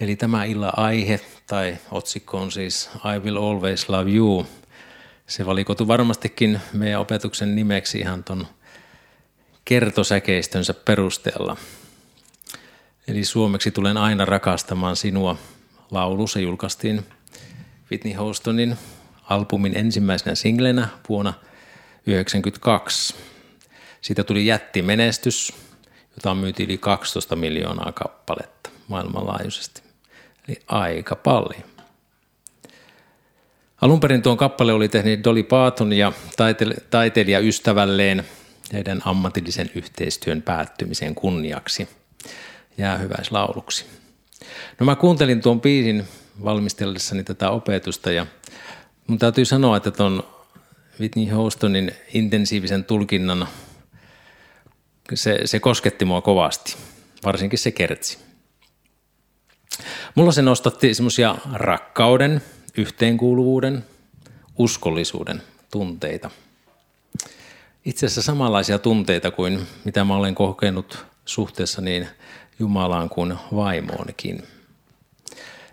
Eli tämä illan aihe tai otsikko on siis I will always love you. Se valikoitu varmastikin meidän opetuksen nimeksi ihan ton kertosäkeistönsä perusteella. Eli suomeksi tulen aina rakastamaan sinua. Laulu se julkaistiin Whitney Houstonin albumin ensimmäisenä singlenä vuonna 1992. Siitä tuli jättimenestys, jota myytiin yli 12 miljoonaa kappaletta maailmanlaajuisesti. Eli aika paljon. Alun perin tuon kappale oli tehnyt Dolly Parton ja taiteilija ystävälleen heidän ammatillisen yhteistyön päättymisen kunniaksi. Jää hyväis lauluksi. No mä kuuntelin tuon biisin valmistellessani tätä opetusta ja mun täytyy sanoa, että tuon Whitney Houstonin intensiivisen tulkinnan se, se kosketti mua kovasti, varsinkin se kertsi. Mulla se nostatti semmoisia rakkauden, yhteenkuuluvuuden, uskollisuuden tunteita. Itse asiassa samanlaisia tunteita kuin mitä mä olen kokenut suhteessa niin Jumalaan kuin vaimoonkin.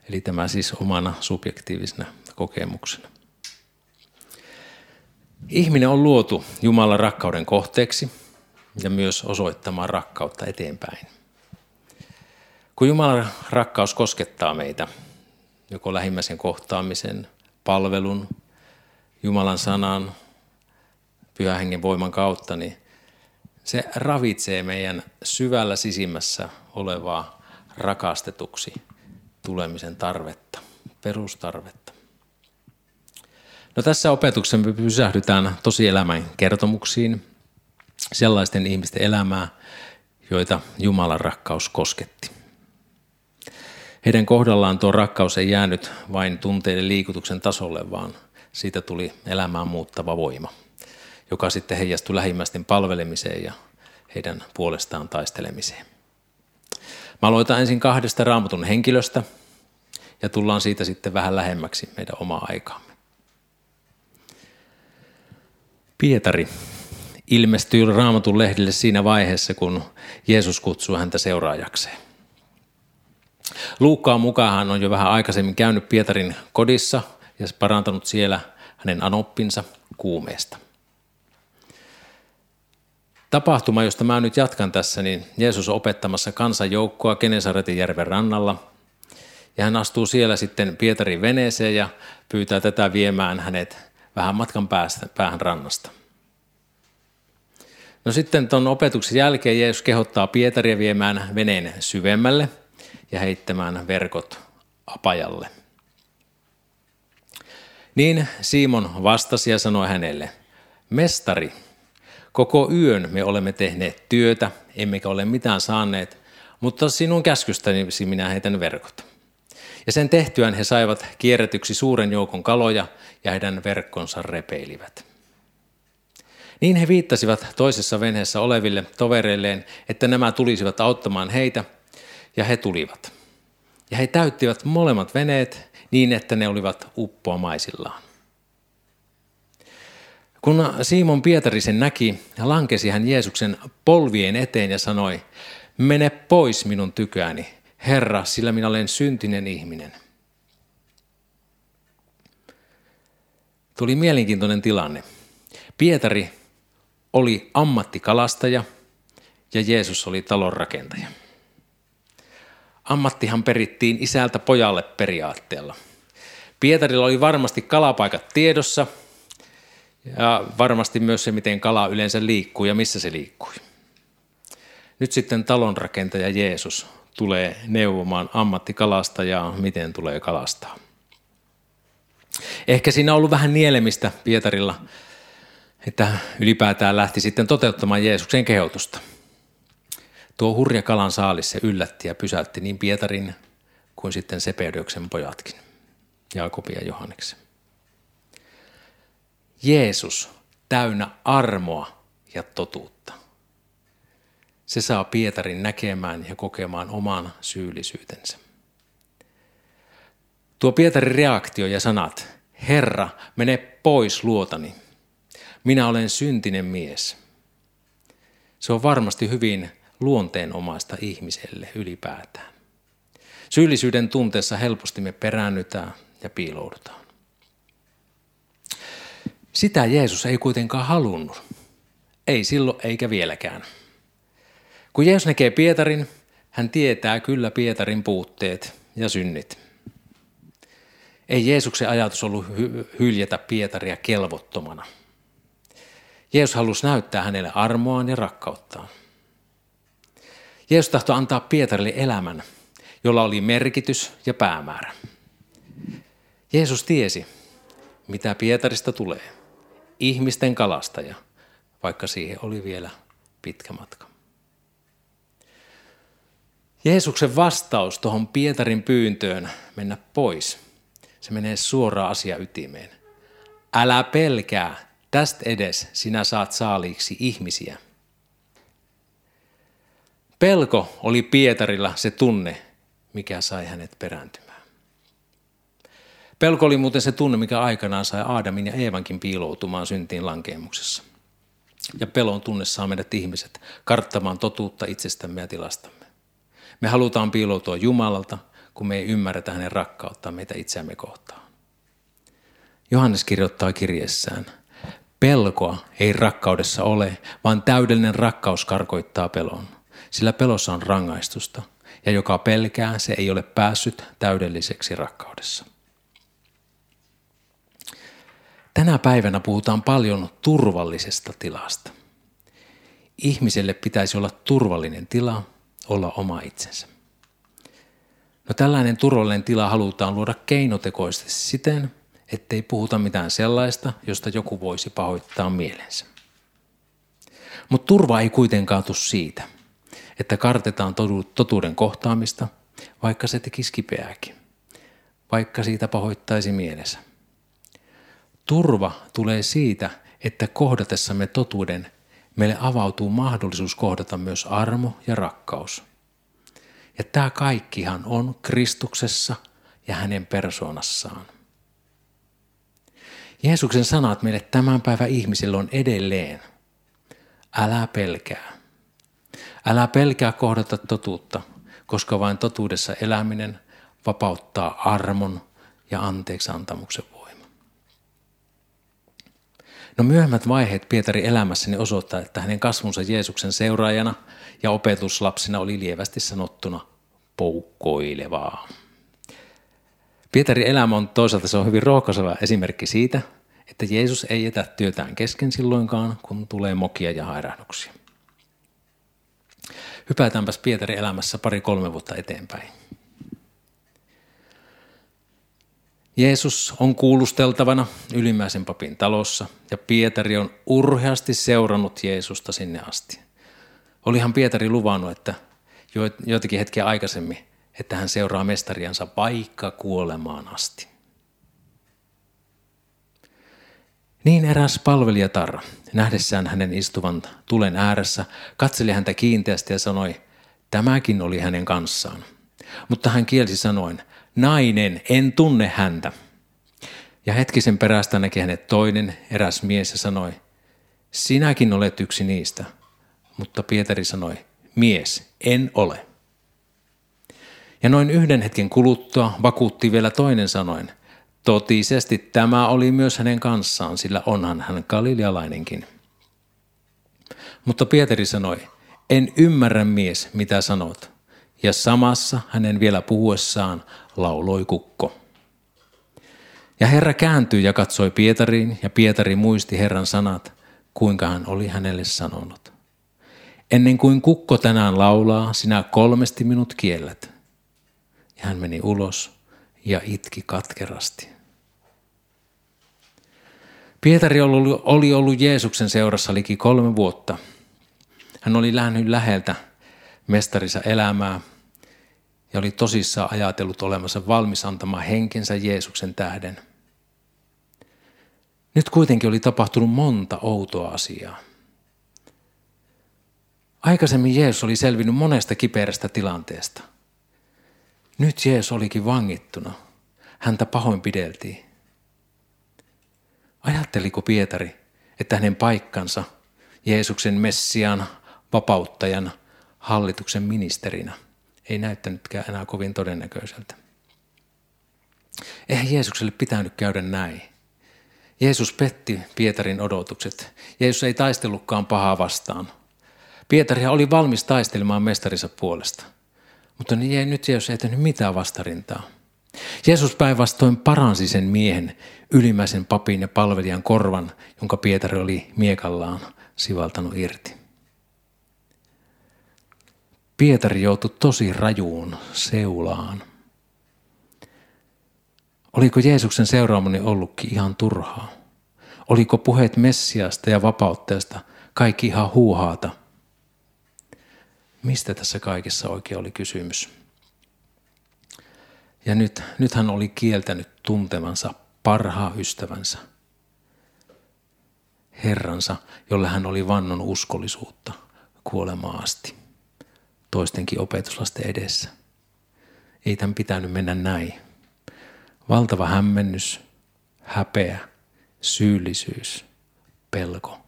Eli tämä siis omana subjektiivisena kokemuksena. Ihminen on luotu Jumalan rakkauden kohteeksi ja myös osoittamaan rakkautta eteenpäin. Kun Jumalan rakkaus koskettaa meitä, joko lähimmäisen kohtaamisen, palvelun, Jumalan sanan, pyhän hengen voiman kautta, niin se ravitsee meidän syvällä sisimmässä olevaa rakastetuksi tulemisen tarvetta, perustarvetta. No tässä opetuksessa me pysähdytään tosielämän kertomuksiin, sellaisten ihmisten elämää, joita Jumalan rakkaus kosketti. Heidän kohdallaan tuo rakkaus ei jäänyt vain tunteiden liikutuksen tasolle, vaan siitä tuli elämään muuttava voima, joka sitten heijastui lähimmäisten palvelemiseen ja heidän puolestaan taistelemiseen. Mä aloitan ensin kahdesta raamatun henkilöstä ja tullaan siitä sitten vähän lähemmäksi meidän omaa aikaamme. Pietari ilmestyy raamatun lehdille siinä vaiheessa, kun Jeesus kutsuu häntä seuraajakseen. Luukkaan mukaan hän on jo vähän aikaisemmin käynyt Pietarin kodissa ja parantanut siellä hänen anoppinsa kuumeesta. Tapahtuma, josta mä nyt jatkan tässä, niin Jeesus on opettamassa kansanjoukkoa Kenesaretin järven rannalla. Ja hän astuu siellä sitten Pietarin veneeseen ja pyytää tätä viemään hänet vähän matkan päästä, päähän rannasta. No sitten tuon opetuksen jälkeen Jeesus kehottaa Pietaria viemään veneen syvemmälle – ja heittämään verkot apajalle. Niin Simon vastasi ja sanoi hänelle, Mestari, koko yön me olemme tehneet työtä, emmekä ole mitään saaneet, mutta sinun käskystäni minä heitän verkot. Ja sen tehtyään he saivat kierretyksi suuren joukon kaloja ja heidän verkkonsa repeilivät. Niin he viittasivat toisessa venheessä oleville tovereilleen, että nämä tulisivat auttamaan heitä, ja he tulivat. Ja he täyttivät molemmat veneet niin, että ne olivat uppoamaisillaan. Kun Simon Pietari sen näki, lankesi hän Jeesuksen polvien eteen ja sanoi, mene pois minun tykääni, Herra, sillä minä olen syntinen ihminen. Tuli mielenkiintoinen tilanne. Pietari oli ammattikalastaja ja Jeesus oli talonrakentaja. Ammattihan perittiin isältä pojalle periaatteella. Pietarilla oli varmasti kalapaikat tiedossa ja varmasti myös se, miten kala yleensä liikkuu ja missä se liikkuu. Nyt sitten talonrakentaja Jeesus tulee neuvomaan ammattikalastajaa, miten tulee kalastaa. Ehkä siinä on ollut vähän nielemistä Pietarilla, että ylipäätään lähti sitten toteuttamaan Jeesuksen kehotusta – Tuo hurja kalan saalis se yllätti ja pysäytti niin Pietarin kuin sitten Sepedeuksen pojatkin, Jaakobia ja Johanneksen. Jeesus täynnä armoa ja totuutta. Se saa Pietarin näkemään ja kokemaan oman syyllisyytensä. Tuo Pietarin reaktio ja sanat, Herra, mene pois luotani. Minä olen syntinen mies. Se on varmasti hyvin luonteenomaista ihmiselle ylipäätään. Syyllisyyden tunteessa helposti me peräännytään ja piiloudutaan. Sitä Jeesus ei kuitenkaan halunnut. Ei silloin eikä vieläkään. Kun Jeesus näkee Pietarin, hän tietää kyllä Pietarin puutteet ja synnit. Ei Jeesuksen ajatus ollut hy- hyljätä Pietaria kelvottomana. Jeesus halusi näyttää hänelle armoaan ja rakkauttaan. Jeesus tahtoi antaa Pietarille elämän, jolla oli merkitys ja päämäärä. Jeesus tiesi, mitä Pietarista tulee. Ihmisten kalastaja, vaikka siihen oli vielä pitkä matka. Jeesuksen vastaus tuohon Pietarin pyyntöön mennä pois, se menee suoraan asia ytimeen. Älä pelkää, tästä edes sinä saat saaliiksi ihmisiä. Pelko oli Pietarilla se tunne, mikä sai hänet perääntymään. Pelko oli muuten se tunne, mikä aikanaan sai Aadamin ja Eevankin piiloutumaan syntiin lankeemuksessa. Ja pelon tunne saa meidät ihmiset karttamaan totuutta itsestämme ja tilastamme. Me halutaan piiloutua Jumalalta, kun me ei ymmärretä hänen rakkauttaa meitä itseämme kohtaan. Johannes kirjoittaa kirjessään, pelkoa ei rakkaudessa ole, vaan täydellinen rakkaus karkoittaa pelon, sillä pelossa on rangaistusta, ja joka pelkää, se ei ole päässyt täydelliseksi rakkaudessa. Tänä päivänä puhutaan paljon turvallisesta tilasta. Ihmiselle pitäisi olla turvallinen tila, olla oma itsensä. No tällainen turvallinen tila halutaan luoda keinotekoisesti siten, ettei puhuta mitään sellaista, josta joku voisi pahoittaa mielensä. Mutta turva ei kuitenkaan tule siitä, kartetaan totuuden kohtaamista, vaikka se tekisi kipeääkin, vaikka siitä pahoittaisi mielensä. Turva tulee siitä, että kohdatessamme totuuden meille avautuu mahdollisuus kohdata myös armo ja rakkaus. Ja tämä kaikkihan on Kristuksessa ja hänen persoonassaan. Jeesuksen sanat meille tämän päivän ihmisille on edelleen. Älä pelkää. Älä pelkää kohdata totuutta, koska vain totuudessa eläminen vapauttaa armon ja anteeksi antamuksen voima. No myöhemmät vaiheet Pietarin elämässäni osoittaa, että hänen kasvunsa Jeesuksen seuraajana ja opetuslapsina oli lievästi sanottuna poukkoilevaa. Pietarin elämä on toisaalta se on hyvin rohkaiseva esimerkki siitä, että Jeesus ei jätä työtään kesken silloinkaan, kun tulee mokia ja hairahduksia. Hypätäänpäs Pietarin elämässä pari-kolme vuotta eteenpäin. Jeesus on kuulusteltavana ylimmäisen papin talossa ja Pietari on urheasti seurannut Jeesusta sinne asti. Olihan Pietari luvannut, että joitakin hetkiä aikaisemmin, että hän seuraa mestariansa vaikka kuolemaan asti. Niin eräs palvelijatar, nähdessään hänen istuvan tulen ääressä, katseli häntä kiinteästi ja sanoi, tämäkin oli hänen kanssaan. Mutta hän kielsi sanoen, nainen, en tunne häntä. Ja hetkisen perästä näki hänet toinen, eräs mies ja sanoi, sinäkin olet yksi niistä. Mutta Pietari sanoi, mies, en ole. Ja noin yhden hetken kuluttua vakuutti vielä toinen sanoen, Totisesti tämä oli myös hänen kanssaan, sillä onhan hän galilealainenkin. Mutta Pietari sanoi, en ymmärrä mies, mitä sanot. Ja samassa hänen vielä puhuessaan lauloi kukko. Ja Herra kääntyi ja katsoi Pietariin, ja Pietari muisti Herran sanat, kuinka hän oli hänelle sanonut. Ennen kuin kukko tänään laulaa, sinä kolmesti minut kiellät. Ja hän meni ulos ja itki katkerasti. Pietari oli ollut Jeesuksen seurassa liki kolme vuotta. Hän oli lähnyt läheltä mestarissa elämää ja oli tosissaan ajatellut olemassa valmis antamaan henkensä Jeesuksen tähden. Nyt kuitenkin oli tapahtunut monta outoa asiaa. Aikaisemmin Jeesus oli selvinnyt monesta kiperästä tilanteesta. Nyt Jeesus olikin vangittuna. Häntä pahoinpideltiin. Ajatteliko Pietari, että hänen paikkansa Jeesuksen Messian, vapauttajan, hallituksen ministerinä ei näyttänytkään enää kovin todennäköiseltä. Eihän Jeesukselle pitänyt käydä näin. Jeesus petti Pietarin odotukset. Jeesus ei taistellutkaan pahaa vastaan. Pietari oli valmis taistelemaan mestarinsa puolesta. Mutta nyt Jeesus ei tehnyt mitään vastarintaa. Jeesus päinvastoin paransi sen miehen, ylimmäisen papin ja palvelijan korvan, jonka Pietari oli miekallaan sivaltanut irti. Pietari joutui tosi rajuun seulaan. Oliko Jeesuksen seuraaminen ollutkin ihan turhaa? Oliko puheet Messiasta ja vapautteesta kaikki ihan huuhaata? Mistä tässä kaikessa oikein oli kysymys? Ja nyt, nyt hän oli kieltänyt tuntemansa parhaa ystävänsä, Herransa, jolle hän oli vannon uskollisuutta kuolemaan asti, toistenkin opetuslasten edessä. Ei tämän pitänyt mennä näin. Valtava hämmennys, häpeä, syyllisyys, pelko.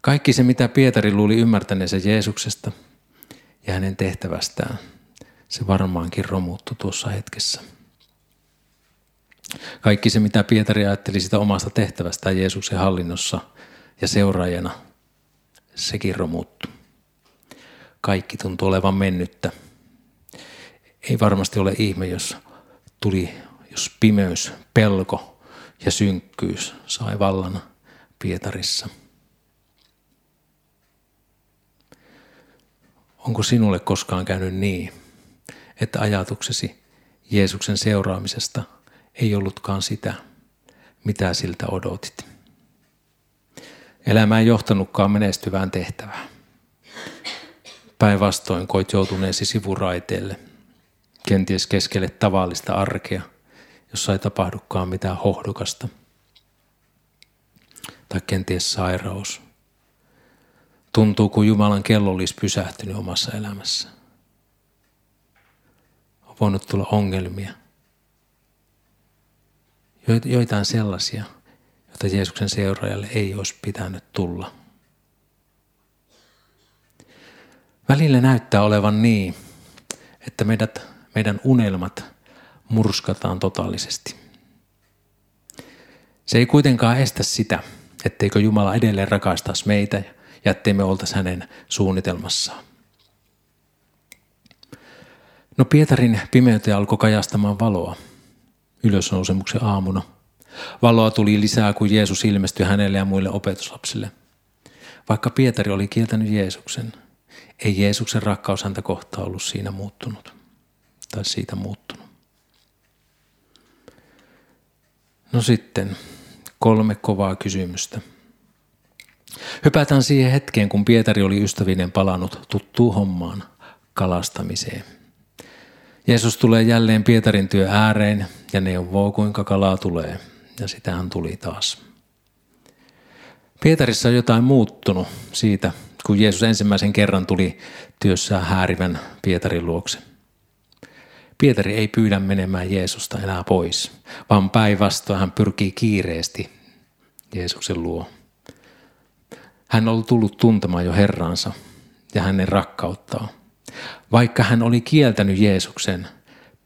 Kaikki se, mitä Pietari luuli ymmärtäneensä Jeesuksesta ja hänen tehtävästään, se varmaankin romuttu tuossa hetkessä. Kaikki se, mitä Pietari ajatteli sitä omasta tehtävästään Jeesuksen hallinnossa ja seuraajana, sekin romuttu. Kaikki tuntuu olevan mennyttä. Ei varmasti ole ihme, jos tuli, jos pimeys, pelko ja synkkyys sai vallan Pietarissa. Onko sinulle koskaan käynyt niin, että ajatuksesi Jeesuksen seuraamisesta ei ollutkaan sitä, mitä siltä odotit? Elämä ei johtanutkaan menestyvään tehtävään. Päinvastoin koit joutuneesi sivuraiteelle – kenties keskelle tavallista arkea, jossa ei tapahdukaan mitään hohdokasta. Tai kenties sairaus. Tuntuu, kuin Jumalan kello olisi pysähtynyt omassa elämässä. On voinut tulla ongelmia. Joitain sellaisia, joita Jeesuksen seuraajalle ei olisi pitänyt tulla. Välillä näyttää olevan niin, että meidät meidän unelmat murskataan totaalisesti. Se ei kuitenkaan estä sitä, etteikö Jumala edelleen rakastaisi meitä ja ettei me oltaisi hänen suunnitelmassaan. No Pietarin pimeyteen alkoi kajastamaan valoa ylösnousemuksen aamuna. Valoa tuli lisää, kun Jeesus ilmestyi hänelle ja muille opetuslapsille. Vaikka Pietari oli kieltänyt Jeesuksen, ei Jeesuksen rakkaus häntä kohtaan ollut siinä muuttunut tai siitä muuttunut. No sitten kolme kovaa kysymystä. Hypätään siihen hetkeen, kun Pietari oli ystävinen palannut tuttuun hommaan, kalastamiseen. Jeesus tulee jälleen Pietarin työ ääreen ja neuvoo, kuinka kalaa tulee. Ja sitähän tuli taas. Pietarissa on jotain muuttunut siitä, kun Jeesus ensimmäisen kerran tuli työssään häärivän Pietarin luokse. Pietari ei pyydä menemään Jeesusta enää pois, vaan päinvastoin hän pyrkii kiireesti Jeesuksen luo. Hän oli tullut tuntemaan jo Herransa ja hänen rakkauttaa. Vaikka hän oli kieltänyt Jeesuksen,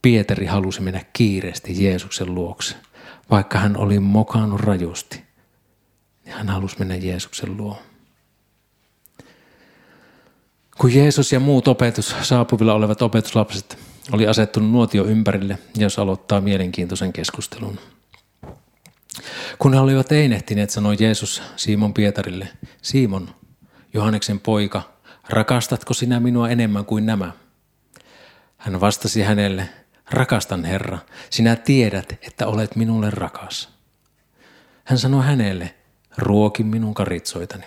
Pietari halusi mennä kiireesti Jeesuksen luokse. Vaikka hän oli mokannut rajusti, niin hän halusi mennä Jeesuksen luo. Kun Jeesus ja muut opetus, saapuvilla olevat opetuslapset oli asettunut nuotio ympärille, jos aloittaa mielenkiintoisen keskustelun. Kun he olivat einehtineet, sanoi Jeesus Simon Pietarille, Simon, Johanneksen poika, rakastatko sinä minua enemmän kuin nämä? Hän vastasi hänelle, rakastan Herra, sinä tiedät, että olet minulle rakas. Hän sanoi hänelle, ruoki minun karitsoitani.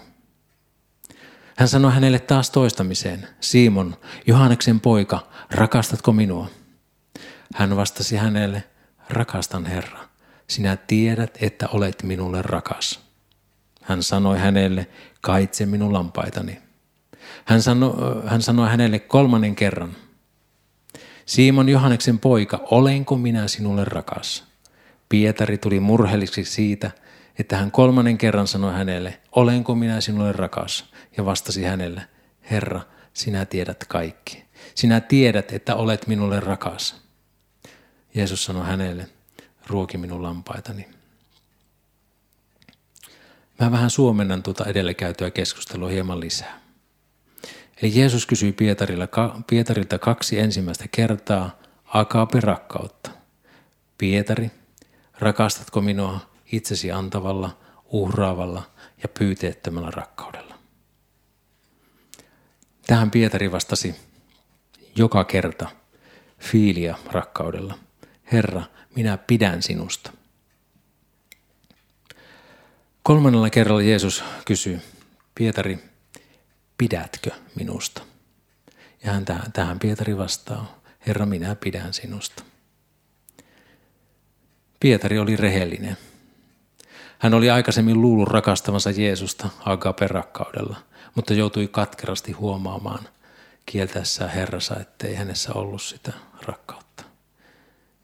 Hän sanoi hänelle taas toistamiseen, Simon, Johanneksen poika, rakastatko minua? Hän vastasi hänelle, rakastan Herra, sinä tiedät, että olet minulle rakas. Hän sanoi hänelle, kaitse minun lampaitani. Hän sanoi, hän sanoi hänelle kolmannen kerran, Simon Johanneksen poika, olenko minä sinulle rakas? Pietari tuli murheelliseksi siitä, että hän kolmannen kerran sanoi hänelle, olenko minä sinulle rakas? Ja vastasi hänelle, Herra, sinä tiedät kaikki. Sinä tiedät, että olet minulle rakas. Jeesus sanoi hänelle, ruoki minun lampaitani. Mä vähän suomennan tuota edellä käytyä keskustelua hieman lisää. Eli Jeesus kysyi Pietarilta kaksi ensimmäistä kertaa akape rakkautta. Pietari, rakastatko minua itsesi antavalla, uhraavalla ja pyyteettömällä rakkaudella? Tähän Pietari vastasi joka kerta fiilia rakkaudella. Herra, minä pidän sinusta. Kolmannella kerralla Jeesus kysyy, Pietari, pidätkö minusta? Ja hän tähän, Pietari vastaa, Herra, minä pidän sinusta. Pietari oli rehellinen. Hän oli aikaisemmin luullut rakastavansa Jeesusta agape rakkaudella, mutta joutui katkerasti huomaamaan kieltäessään Herrassa, ettei hänessä ollut sitä rakkautta.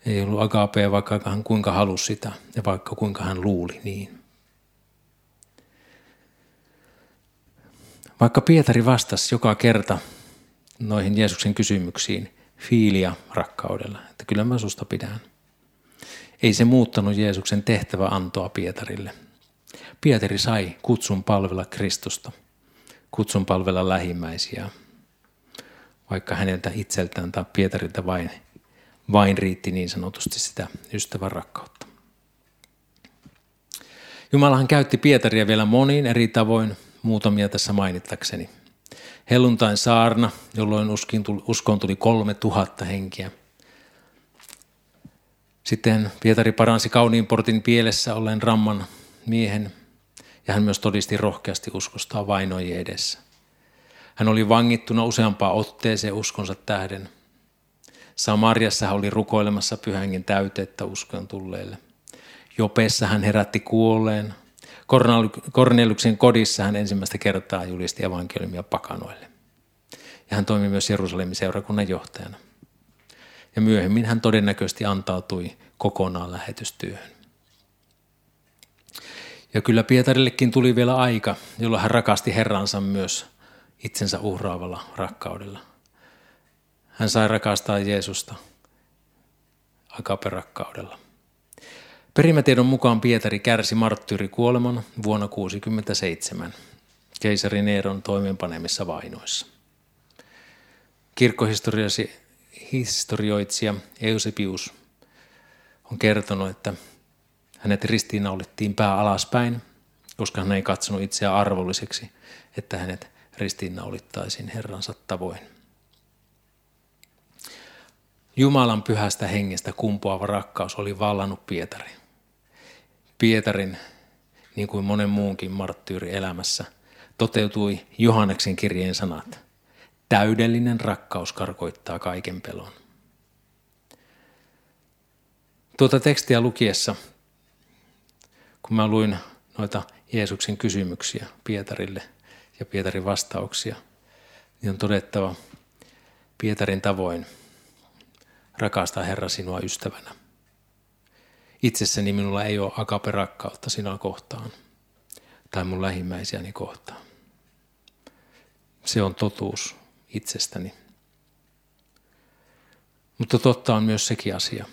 Ei ollut agapea, vaikka hän kuinka halusi sitä ja vaikka kuinka hän luuli niin. Vaikka Pietari vastasi joka kerta noihin Jeesuksen kysymyksiin fiilia rakkaudella, että kyllä mä susta pidän. Ei se muuttanut Jeesuksen tehtävä antoa Pietarille. Pietari sai kutsun palvella Kristusta, kutsun palvella lähimmäisiä, vaikka häneltä itseltään tai Pietarilta vain, vain riitti niin sanotusti sitä ystävän rakkautta. Jumalahan käytti Pietaria vielä moniin eri tavoin, muutamia tässä mainittakseni. Helluntain saarna, jolloin uskoon tuli kolme tuhatta henkiä. Sitten Pietari paransi kauniin portin pielessä olleen ramman miehen, ja hän myös todisti rohkeasti uskostaan vainojen edessä. Hän oli vangittuna useampaa otteeseen uskonsa tähden. Samariassa hän oli rukoilemassa pyhängen täytettä uskon tulleille. Jopessa hän herätti kuolleen, Korneliuksen kodissa hän ensimmäistä kertaa julisti evankeliumia pakanoille. Ja hän toimi myös Jerusalemin seurakunnan johtajana. Ja myöhemmin hän todennäköisesti antautui kokonaan lähetystyöhön. Ja kyllä Pietarillekin tuli vielä aika, jolloin hän rakasti Herransa myös itsensä uhraavalla rakkaudella. Hän sai rakastaa Jeesusta akaperakkaudella. Perimätiedon mukaan Pietari kärsi marttyyrikuoleman vuonna 1967 keisari Neeron toimeenpanemissa vainoissa. Kirkkohistorioitsija Eusebius on kertonut, että hänet ristiinnaulittiin pää alaspäin, koska hän ei katsonut itseään arvolliseksi, että hänet ristiinnaulittaisiin Herransa tavoin. Jumalan pyhästä hengestä kumpuava rakkaus oli vallannut Pietari. Pietarin, niin kuin monen muunkin marttyyri elämässä, toteutui Johanneksen kirjeen sanat. Täydellinen rakkaus karkoittaa kaiken pelon. Tuota tekstiä lukiessa, kun mä luin noita Jeesuksen kysymyksiä Pietarille ja Pietarin vastauksia, niin on todettava Pietarin tavoin rakastaa Herra sinua ystävänä itsessäni minulla ei ole akaperakkautta sinua kohtaan tai mun lähimmäisiäni kohtaan. Se on totuus itsestäni. Mutta totta on myös sekin asia.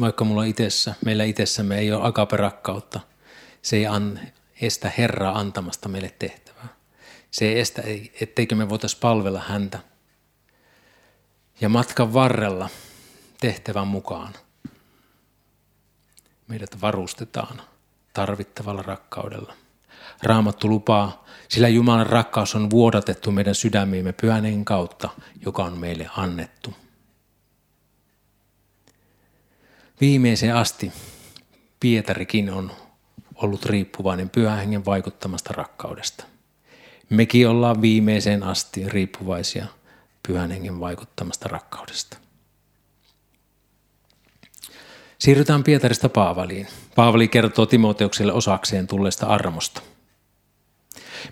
Vaikka mulla itsessä, meillä itsessämme ei ole akaperakkautta, se ei an, estä Herraa antamasta meille tehtävää. Se ei estä, etteikö me voitaisiin palvella häntä. Ja matkan varrella tehtävän mukaan – meidät varustetaan tarvittavalla rakkaudella. Raamattu lupaa, sillä Jumalan rakkaus on vuodatettu meidän sydämiimme pyhäneen kautta, joka on meille annettu. Viimeiseen asti Pietarikin on ollut riippuvainen pyhän hengen vaikuttamasta rakkaudesta. Mekin ollaan viimeiseen asti riippuvaisia pyhän hengen vaikuttamasta rakkaudesta. Siirrytään Pietarista Paavaliin. Paavali kertoo Timoteukselle osakseen tulleesta armosta.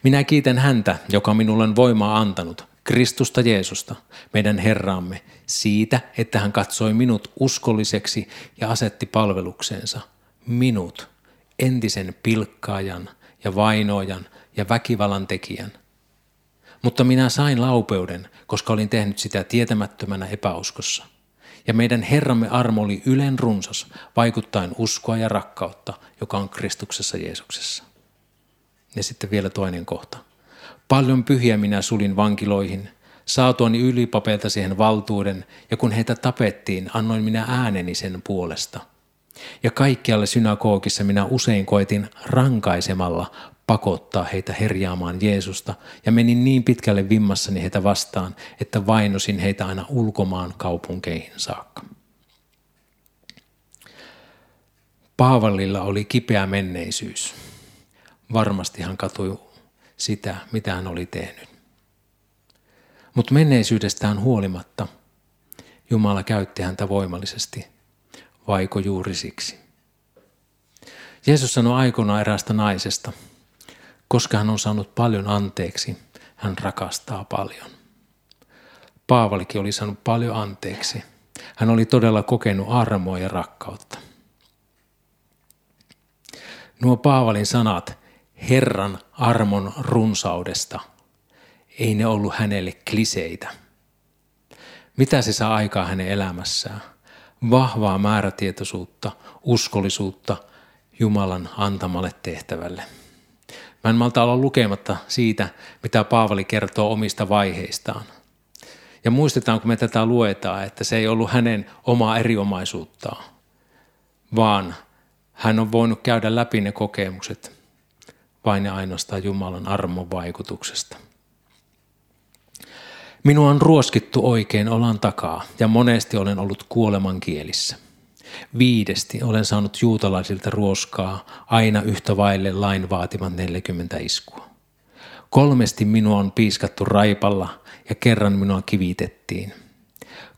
Minä kiitän häntä, joka minulle on voimaa antanut, Kristusta Jeesusta, meidän Herraamme, siitä, että hän katsoi minut uskolliseksi ja asetti palvelukseensa. Minut, entisen pilkkaajan ja vainoajan ja väkivallan tekijän. Mutta minä sain laupeuden, koska olin tehnyt sitä tietämättömänä epäuskossa. Ja meidän Herramme armo oli ylen runsas, vaikuttaen uskoa ja rakkautta, joka on Kristuksessa Jeesuksessa. Ja sitten vielä toinen kohta. Paljon pyhiä minä sulin vankiloihin, saatuani ylipapeilta siihen valtuuden, ja kun heitä tapettiin, annoin minä ääneni sen puolesta. Ja kaikkialle synagogissa minä usein koetin rankaisemalla pakottaa heitä herjaamaan Jeesusta, ja menin niin pitkälle vimmassani heitä vastaan, että vainosin heitä aina ulkomaan kaupunkeihin saakka. Paavalilla oli kipeä menneisyys. Varmasti hän katui sitä, mitä hän oli tehnyt. Mutta menneisyydestään huolimatta Jumala käytti häntä voimallisesti, vaiko juuri siksi. Jeesus sanoi aikoinaan erästä naisesta, koska hän on saanut paljon anteeksi, hän rakastaa paljon. Paavalikin oli saanut paljon anteeksi. Hän oli todella kokenut armoa ja rakkautta. Nuo Paavalin sanat Herran armon runsaudesta – ei ne ollut hänelle kliseitä. Mitä se saa aikaa hänen elämässään? Vahvaa määrätietoisuutta, uskollisuutta Jumalan antamalle tehtävälle. Mä en malta olla lukematta siitä, mitä Paavali kertoo omista vaiheistaan. Ja muistetaan, kun me tätä luetaan, että se ei ollut hänen omaa eriomaisuuttaan, vaan hän on voinut käydä läpi ne kokemukset vain ja ainoastaan Jumalan armon vaikutuksesta. Minua on ruoskittu oikein olan takaa ja monesti olen ollut kuoleman kielissä. Viidesti olen saanut juutalaisilta ruoskaa aina yhtä vaille lain vaatiman 40 iskua. Kolmesti minua on piiskattu raipalla ja kerran minua kivitettiin.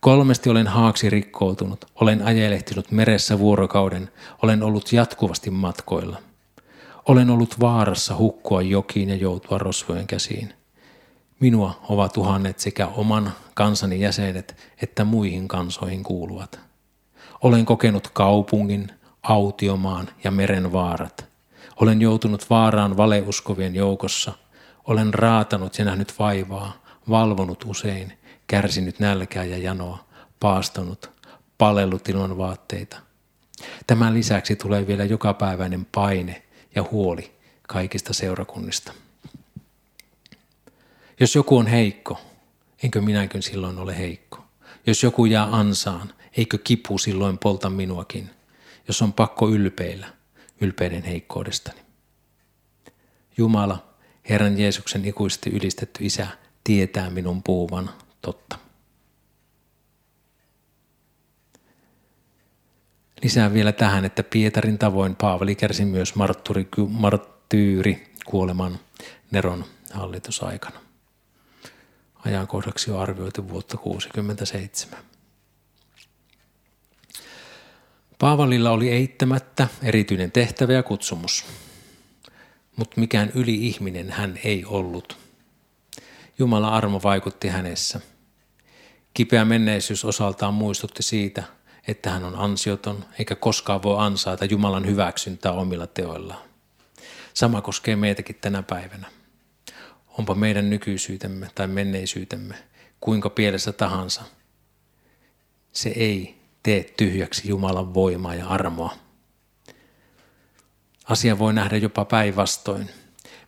Kolmesti olen haaksi rikkoutunut, olen ajelehtinut meressä vuorokauden, olen ollut jatkuvasti matkoilla. Olen ollut vaarassa hukkua jokiin ja joutua rosvojen käsiin. Minua ovat tuhannet sekä oman kansani jäsenet että muihin kansoihin kuuluvat. Olen kokenut kaupungin, autiomaan ja meren vaarat. Olen joutunut vaaraan valeuskovien joukossa. Olen raatanut ja nähnyt vaivaa, valvonut usein, kärsinyt nälkää ja janoa, paastonut, palellut ilman vaatteita. Tämän lisäksi tulee vielä jokapäiväinen paine ja huoli kaikista seurakunnista. Jos joku on heikko, enkö minäkin silloin ole heikko? Jos joku jää ansaan, eikö kipu silloin polta minuakin? Jos on pakko ylpeillä, ylpeiden heikkoudestani. Jumala, Herran Jeesuksen ikuisesti ylistetty Isä, tietää minun puhuvan totta. Lisää vielä tähän, että Pietarin tavoin Paavali kärsi myös marttyyri kuoleman Neron hallitusaikana ajankohdaksi on arvioitu vuotta 1967. Paavalilla oli eittämättä erityinen tehtävä ja kutsumus, mutta mikään yli-ihminen hän ei ollut. Jumalan armo vaikutti hänessä. Kipeä menneisyys osaltaan muistutti siitä, että hän on ansioton eikä koskaan voi ansaita Jumalan hyväksyntää omilla teoillaan. Sama koskee meitäkin tänä päivänä onpa meidän nykyisyytemme tai menneisyytemme kuinka pielessä tahansa. Se ei tee tyhjäksi Jumalan voimaa ja armoa. Asia voi nähdä jopa päinvastoin.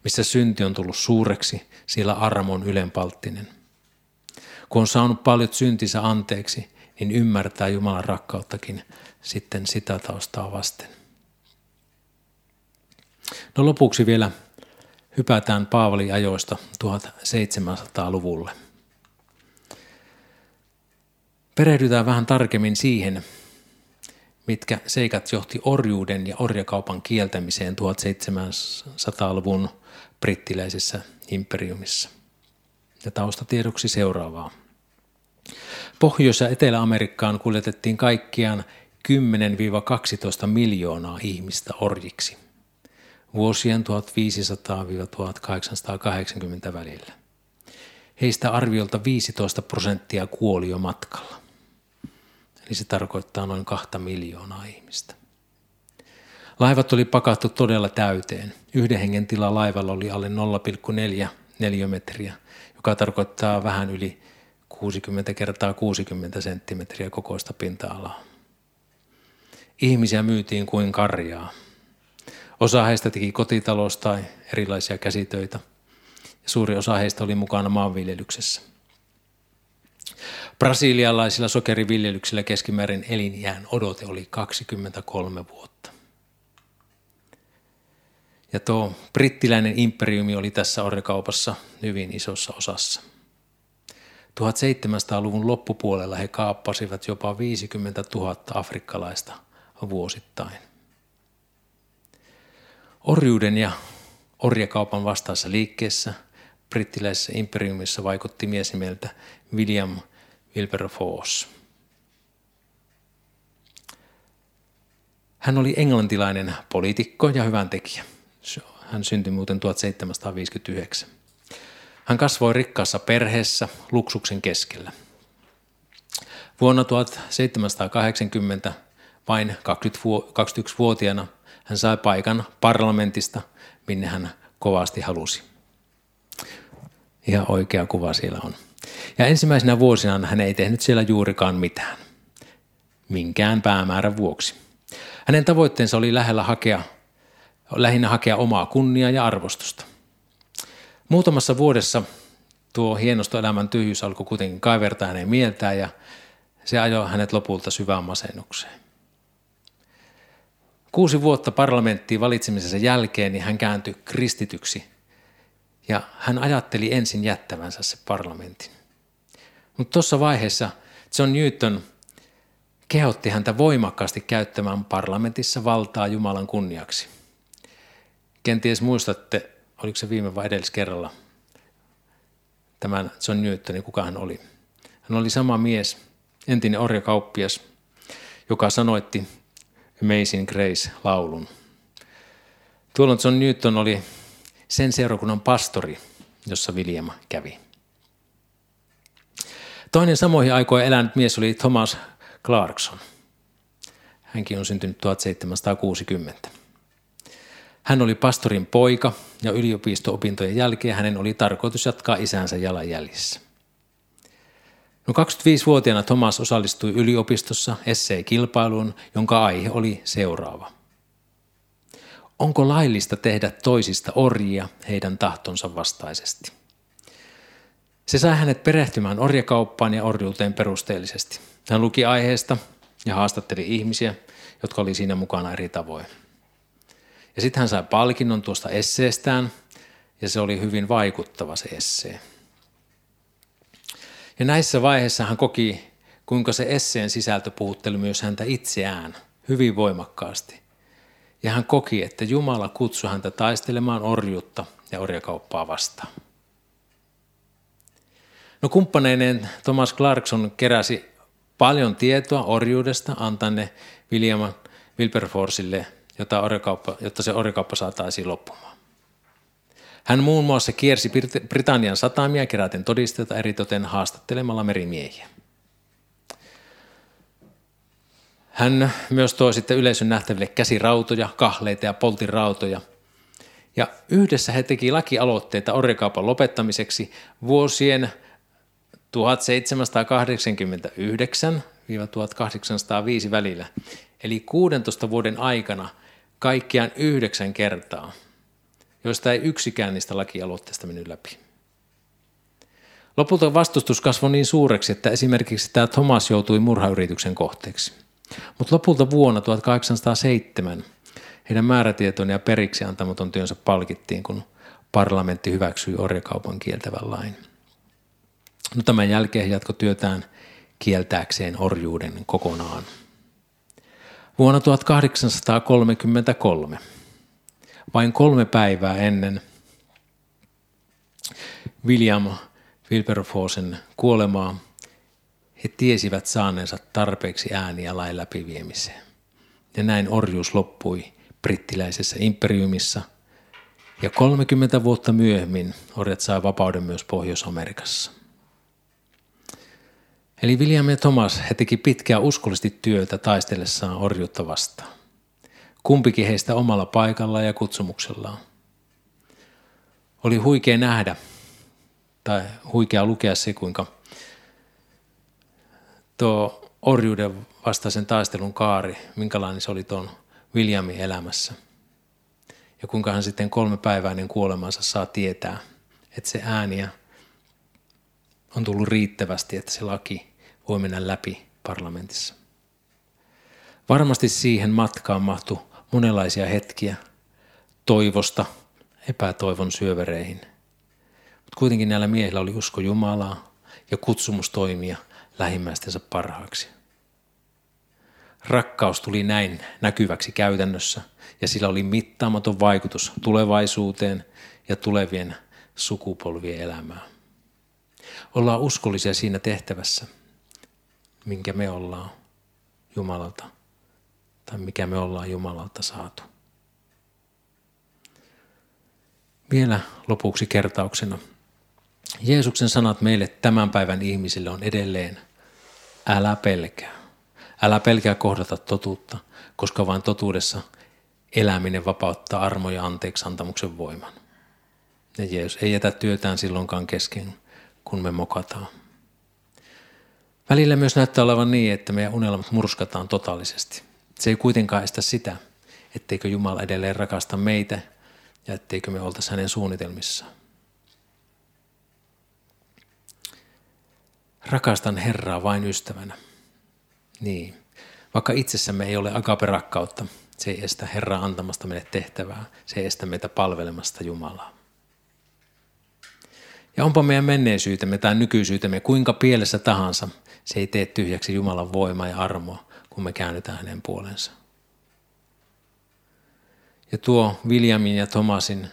Missä synti on tullut suureksi, siellä armo on ylenpalttinen. Kun on saanut paljon syntinsä anteeksi, niin ymmärtää Jumalan rakkauttakin sitten sitä taustaa vasten. No lopuksi vielä hypätään Paavalin ajoista 1700-luvulle. Perehdytään vähän tarkemmin siihen, mitkä seikat johti orjuuden ja orjakaupan kieltämiseen 1700-luvun brittiläisessä imperiumissa. Ja taustatiedoksi seuraavaa. Pohjois- ja Etelä-Amerikkaan kuljetettiin kaikkiaan 10-12 miljoonaa ihmistä orjiksi – vuosien 1500-1880 välillä. Heistä arviolta 15 prosenttia kuoli jo matkalla. Eli se tarkoittaa noin kahta miljoonaa ihmistä. Laivat oli pakattu todella täyteen. Yhden hengen tila laivalla oli alle 0,4 neliömetriä, joka tarkoittaa vähän yli 60 kertaa 60 senttimetriä kokoista pinta-alaa. Ihmisiä myytiin kuin karjaa. Osa heistä teki kotitalous- tai erilaisia käsitöitä, suuri osa heistä oli mukana maanviljelyksessä. Brasilialaisilla sokeriviljelyksillä keskimäärin elinjään odote oli 23 vuotta. Ja tuo brittiläinen imperiumi oli tässä orjakaupassa hyvin isossa osassa. 1700-luvun loppupuolella he kaappasivat jopa 50 000 afrikkalaista vuosittain. Orjuuden ja orjakaupan vastaassa liikkeessä brittiläisessä imperiumissa vaikutti mies nimeltä William Wilberforce. Hän oli englantilainen poliitikko ja hyvän tekijä. Hän syntyi muuten 1759. Hän kasvoi rikkaassa perheessä luksuksen keskellä. Vuonna 1780 vain 21-vuotiaana hän sai paikan parlamentista, minne hän kovasti halusi. Ihan oikea kuva siellä on. Ja ensimmäisenä vuosina hän ei tehnyt siellä juurikaan mitään. Minkään päämäärän vuoksi. Hänen tavoitteensa oli lähellä hakea, lähinnä hakea omaa kunniaa ja arvostusta. Muutamassa vuodessa tuo hienostoelämän tyhjyys alkoi kuitenkin kaivertaa hänen mieltään ja se ajoi hänet lopulta syvään masennukseen. Kuusi vuotta parlamenttiin valitsemisensa jälkeen niin hän kääntyi kristityksi ja hän ajatteli ensin jättävänsä se parlamentin. Mutta tuossa vaiheessa John Newton kehotti häntä voimakkaasti käyttämään parlamentissa valtaa Jumalan kunniaksi. Kenties muistatte, oliko se viime vai edelliskerralla, tämän John Newtonin, kuka hän oli. Hän oli sama mies, entinen orjakauppias, joka sanoitti Amazing Grace-laulun. Tuolloin John Newton oli sen seurakunnan pastori, jossa William kävi. Toinen samoihin aikoihin elänyt mies oli Thomas Clarkson. Hänkin on syntynyt 1760. Hän oli pastorin poika ja yliopisto-opintojen jälkeen hänen oli tarkoitus jatkaa isänsä jalanjäljissä. No 25-vuotiaana Thomas osallistui yliopistossa essee-kilpailuun, jonka aihe oli seuraava. Onko laillista tehdä toisista orjia heidän tahtonsa vastaisesti? Se sai hänet perehtymään orjakauppaan ja orjuuteen perusteellisesti. Hän luki aiheesta ja haastatteli ihmisiä, jotka oli siinä mukana eri tavoin. Ja sitten hän sai palkinnon tuosta esseestään, ja se oli hyvin vaikuttava se essee. Ja näissä vaiheissa hän koki, kuinka se esseen sisältö puhutteli myös häntä itseään hyvin voimakkaasti. Ja hän koki, että Jumala kutsui häntä taistelemaan orjuutta ja orjakauppaa vastaan. No kumppaneineen Thomas Clarkson keräsi paljon tietoa orjuudesta, antaa ne William Wilberforcelle, jota, orjakauppa, jotta se orjakauppa saataisiin loppumaan. Hän muun muassa kiersi Britannian satamia keräten todisteita eritoten haastattelemalla merimiehiä. Hän myös toi sitten yleisön nähtäville käsirautoja, kahleita ja poltirautoja. Ja yhdessä he teki lakialoitteita orjakaupan lopettamiseksi vuosien 1789-1805 välillä, eli 16 vuoden aikana kaikkiaan yhdeksän kertaa, joista ei yksikään niistä lakialoitteista mennyt läpi. Lopulta vastustus kasvoi niin suureksi, että esimerkiksi tämä Thomas joutui murhayrityksen kohteeksi. Mutta lopulta vuonna 1807 heidän määrätietoinen ja periksi antamaton työnsä palkittiin, kun parlamentti hyväksyi orjakaupan kieltävän lain. No, tämän jälkeen he jatkoi työtään kieltääkseen orjuuden kokonaan. Vuonna 1833, vain kolme päivää ennen William Wilberforcen kuolemaa, he tiesivät saaneensa tarpeeksi ääniä lain läpiviemiseen. Ja näin orjuus loppui brittiläisessä imperiumissa, ja 30 vuotta myöhemmin orjat sai vapauden myös Pohjois-Amerikassa. Eli William ja Thomas he teki pitkää uskollisesti työtä taistellessaan orjuutta vastaan. Kumpikin heistä omalla paikallaan ja kutsumuksellaan. Oli huikea nähdä, tai huikea lukea se, kuinka tuo orjuuden vastaisen taistelun kaari, minkälainen se oli tuon Williamin elämässä. Ja kuinka hän sitten kolme päivää ennen kuolemansa saa tietää, että se ääniä on tullut riittävästi, että se laki voi mennä läpi parlamentissa. Varmasti siihen matkaan mahtui monenlaisia hetkiä toivosta epätoivon syövereihin. Mutta kuitenkin näillä miehillä oli usko Jumalaa ja kutsumus toimia lähimmäistensä parhaaksi. Rakkaus tuli näin näkyväksi käytännössä ja sillä oli mittaamaton vaikutus tulevaisuuteen ja tulevien sukupolvien elämään. Ollaan uskollisia siinä tehtävässä, minkä me ollaan Jumalalta tai mikä me ollaan Jumalalta saatu. Vielä lopuksi kertauksena. Jeesuksen sanat meille tämän päivän ihmisille on edelleen, älä pelkää. Älä pelkää kohdata totuutta, koska vain totuudessa eläminen vapauttaa armo ja anteeksi antamuksen voiman. Ja Jeesus ei jätä työtään silloinkaan kesken, kun me mokataan. Välillä myös näyttää olevan niin, että meidän unelmat murskataan totaalisesti. Se ei kuitenkaan estä sitä, etteikö Jumala edelleen rakasta meitä ja etteikö me oltaisi hänen suunnitelmissaan. Rakastan Herraa vain ystävänä. Niin, vaikka itsessämme ei ole agape-rakkautta, se ei estä Herraa antamasta meille tehtävää, se ei estä meitä palvelemasta Jumalaa. Ja onpa meidän menneisyytemme tai nykyisyytemme kuinka pielessä tahansa, se ei tee tyhjäksi Jumalan voimaa ja armoa, kun me käännytään hänen puolensa. Ja tuo Williamin ja Thomasin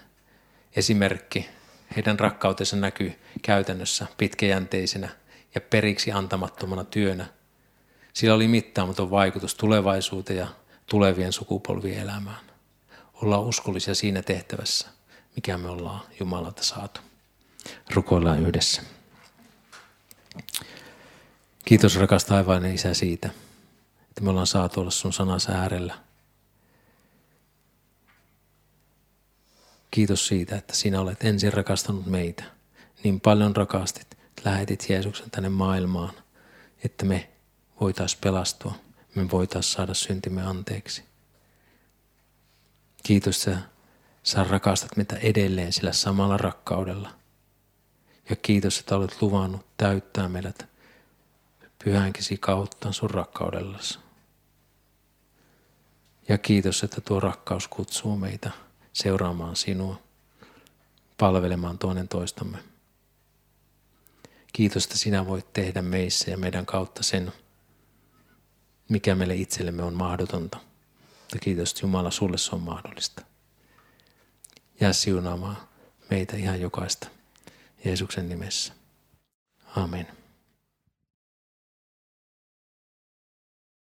esimerkki, heidän rakkautensa näkyy käytännössä pitkäjänteisenä ja periksi antamattomana työnä. Sillä oli mittaamaton vaikutus tulevaisuuteen ja tulevien sukupolvien elämään. Ollaan uskollisia siinä tehtävässä, mikä me ollaan Jumalalta saatu. Rukoillaan yhdessä. Kiitos rakas taivainen Isä siitä, että me ollaan saatu olla sun sanansa äärellä. Kiitos siitä, että sinä olet ensin rakastanut meitä. Niin paljon rakastit, lähetit Jeesuksen tänne maailmaan, että me voitaisiin pelastua, me voitaisiin saada syntimme anteeksi. Kiitos, että sä rakastat meitä edelleen sillä samalla rakkaudella. Ja kiitos, että olet luvannut täyttää meidät pyhänkisi kautta sun rakkaudellasi. Ja kiitos, että tuo rakkaus kutsuu meitä seuraamaan sinua, palvelemaan toinen toistamme. Kiitos, että sinä voit tehdä meissä ja meidän kautta sen, mikä meille itsellemme on mahdotonta. Ja kiitos, Jumala, sulle se on mahdollista. Jää siunaamaan meitä ihan jokaista Jeesuksen nimessä. Amen.